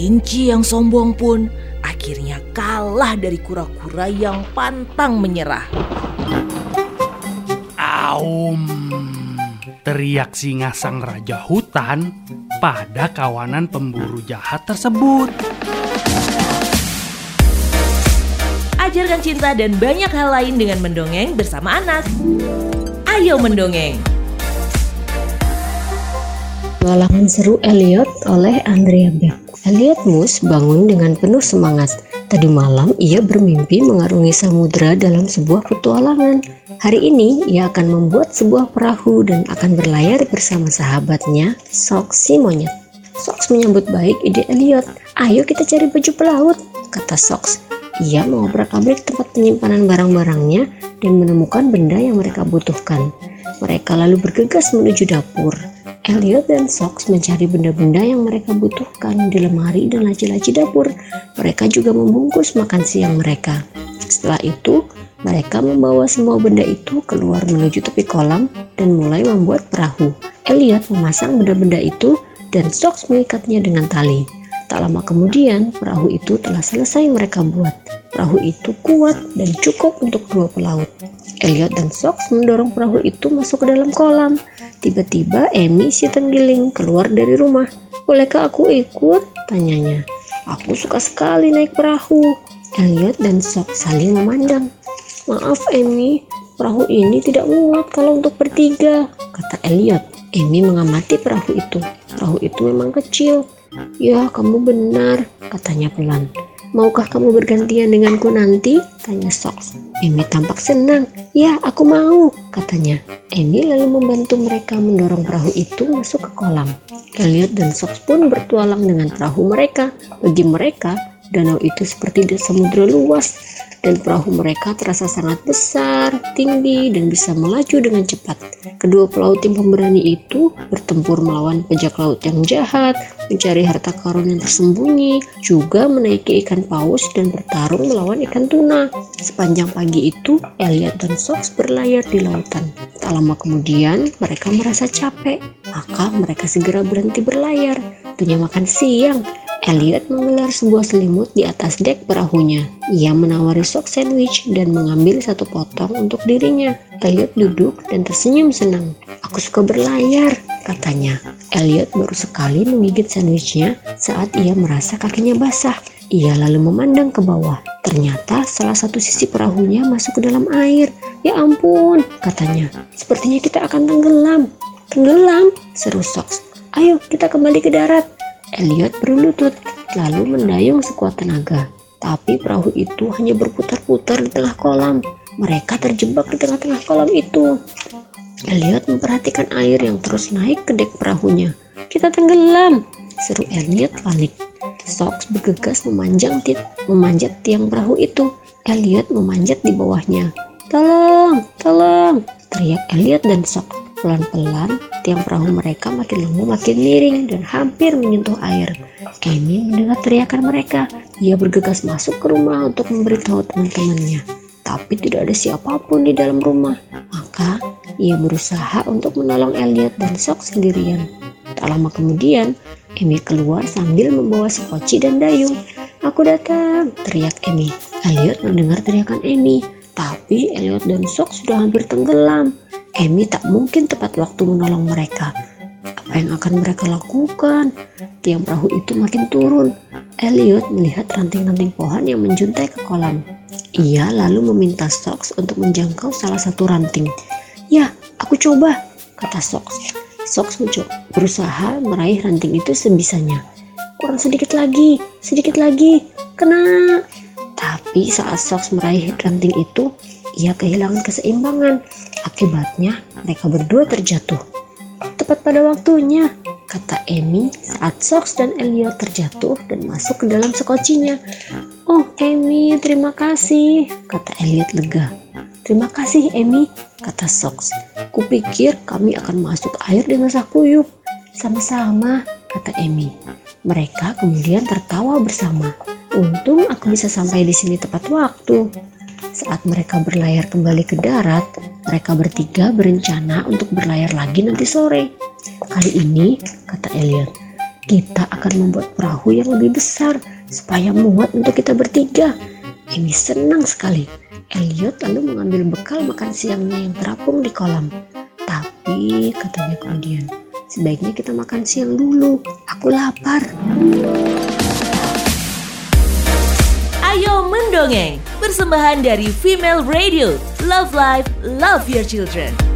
Kelinci yang sombong pun akhirnya kalah dari kura-kura yang pantang menyerah. Aum, teriak singa sang raja hutan pada kawanan pemburu jahat tersebut. Ajarkan cinta dan banyak hal lain dengan mendongeng bersama anak. Ayo mendongeng. Petualangan seru Elliot oleh Andrea Beck. Elliot Moose bangun dengan penuh semangat. Tadi malam ia bermimpi mengarungi samudera dalam sebuah petualangan. Hari ini ia akan membuat sebuah perahu dan akan berlayar bersama sahabatnya, Sox si monyet. Sox menyambut baik ide Elliot. Ayo kita cari baju pelaut, kata Sox. Ia mengobrak-abrik tempat penyimpanan barang-barangnya dan menemukan benda yang mereka butuhkan. Mereka lalu bergegas menuju dapur. Elliot dan Sox mencari benda-benda yang mereka butuhkan di lemari dan laci-laci dapur. Mereka juga membungkus makan siang mereka. Setelah itu, mereka membawa semua benda itu keluar menuju tepi kolam dan mulai membuat perahu. Elliot memasang benda-benda itu dan Sox mengikatnya dengan tali. Tak lama kemudian, perahu itu telah selesai mereka buat. Perahu itu kuat dan cukup untuk dua pelaut. Elliot dan Sox mendorong perahu itu masuk ke dalam kolam. Tiba-tiba Amy si tenggiling keluar dari rumah. Bolehkah aku ikut? Tanyanya. Aku suka sekali naik perahu. Elliot dan Sox saling memandang. Maaf Amy, perahu ini tidak muat kalau untuk bertiga, kata Elliot. Amy mengamati perahu itu. Perahu itu memang kecil. Ya, kamu benar, katanya pelan. Maukah kamu bergantian denganku nanti? Tanya Sox. Amy tampak senang. Ya, aku mau, katanya. Amy lalu membantu mereka mendorong perahu itu masuk ke kolam. Elliot dan Sox pun bertualang dengan perahu mereka. Bagi mereka, danau itu seperti samudera luas dan perahu mereka terasa sangat besar, tinggi, dan bisa melaju dengan cepat. Kedua pelaut yang pemberani itu bertempur melawan bajak laut yang jahat, mencari harta karun yang tersembunyi, juga menaiki ikan paus dan bertarung melawan ikan tuna. Sepanjang pagi itu, Elliot dan Sox berlayar di lautan. Tak lama kemudian, mereka merasa capek, maka mereka segera berhenti berlayar. Waktunya makan siang. Elliot menggelar sebuah selimut di atas dek perahunya. Ia menawari sok sandwich dan mengambil satu potong untuk dirinya. Elliot duduk dan tersenyum senang. Aku suka berlayar, katanya. Elliot baru sekali menggigit sandwichnya saat ia merasa kakinya basah. Ia lalu memandang ke bawah. Ternyata salah satu sisi perahunya masuk ke dalam air. Ya ampun, katanya. Sepertinya kita akan tenggelam. Tenggelam, seru Sox. Ayo kita kembali ke darat. Elliot berlutut, lalu mendayung sekuat tenaga. Tapi perahu itu hanya berputar-putar di tengah kolam. Mereka terjebak di tengah-tengah kolam itu. Elliot memperhatikan air yang terus naik ke dek perahunya. Kita tenggelam, seru Elliot panik. Sox bergegas memanjang tit, memanjat tiang perahu itu. Elliot memanjat di bawahnya. Tolong, tolong, teriak Elliot dan Sox. Pelan-pelan, tiang perahu mereka makin lama makin miring dan hampir menyentuh air. Amy mendengar teriakan mereka. Ia bergegas masuk ke rumah untuk memberitahu teman-temannya. Tapi tidak ada siapa pun di dalam rumah. Maka, ia berusaha untuk menolong Elliot dan Sok sendirian. Tak lama kemudian, Amy keluar sambil membawa sekoci dan dayung. Aku datang, teriak Amy. Elliot mendengar teriakan Amy. Tapi Elliot dan Sok sudah hampir tenggelam. Amy tak mungkin tepat waktu menolong mereka. Apa yang akan mereka lakukan? Tiang perahu itu makin turun. Elliot melihat ranting-ranting pohon yang menjuntai ke kolam. Ia lalu meminta Sox untuk menjangkau salah satu ranting. Ya, aku coba, kata Sox. Sox berusaha meraih ranting itu sebisanya. Kurang sedikit lagi, sedikit lagi, kena. Tapi saat Sox meraih ranting itu, ia kehilangan keseimbangan. Akibatnya, mereka berdua terjatuh. Tepat pada waktunya, kata Amy saat Sox dan Elliot terjatuh dan masuk ke dalam sekocinya. Oh, Amy, terima kasih, kata Elliot lega. Terima kasih, Amy, kata Sox. Kupikir kami akan masuk air di masa kuyup. Sama-sama, kata Amy. Mereka kemudian tertawa bersama. Untung aku bisa sampai di sini tepat waktu. Saat mereka berlayar kembali ke darat, mereka bertiga berencana untuk berlayar lagi nanti sore. Kali ini, kata Elliot, kita akan membuat perahu yang lebih besar supaya muat untuk kita bertiga. Amy senang sekali. Elliot lalu mengambil bekal makan siangnya yang terapung di kolam. Tapi katanya kemudian, sebaiknya kita makan siang dulu. Aku lapar. Ayo mendongeng, persembahan dari Female Radio. Love Life, Love Your Children.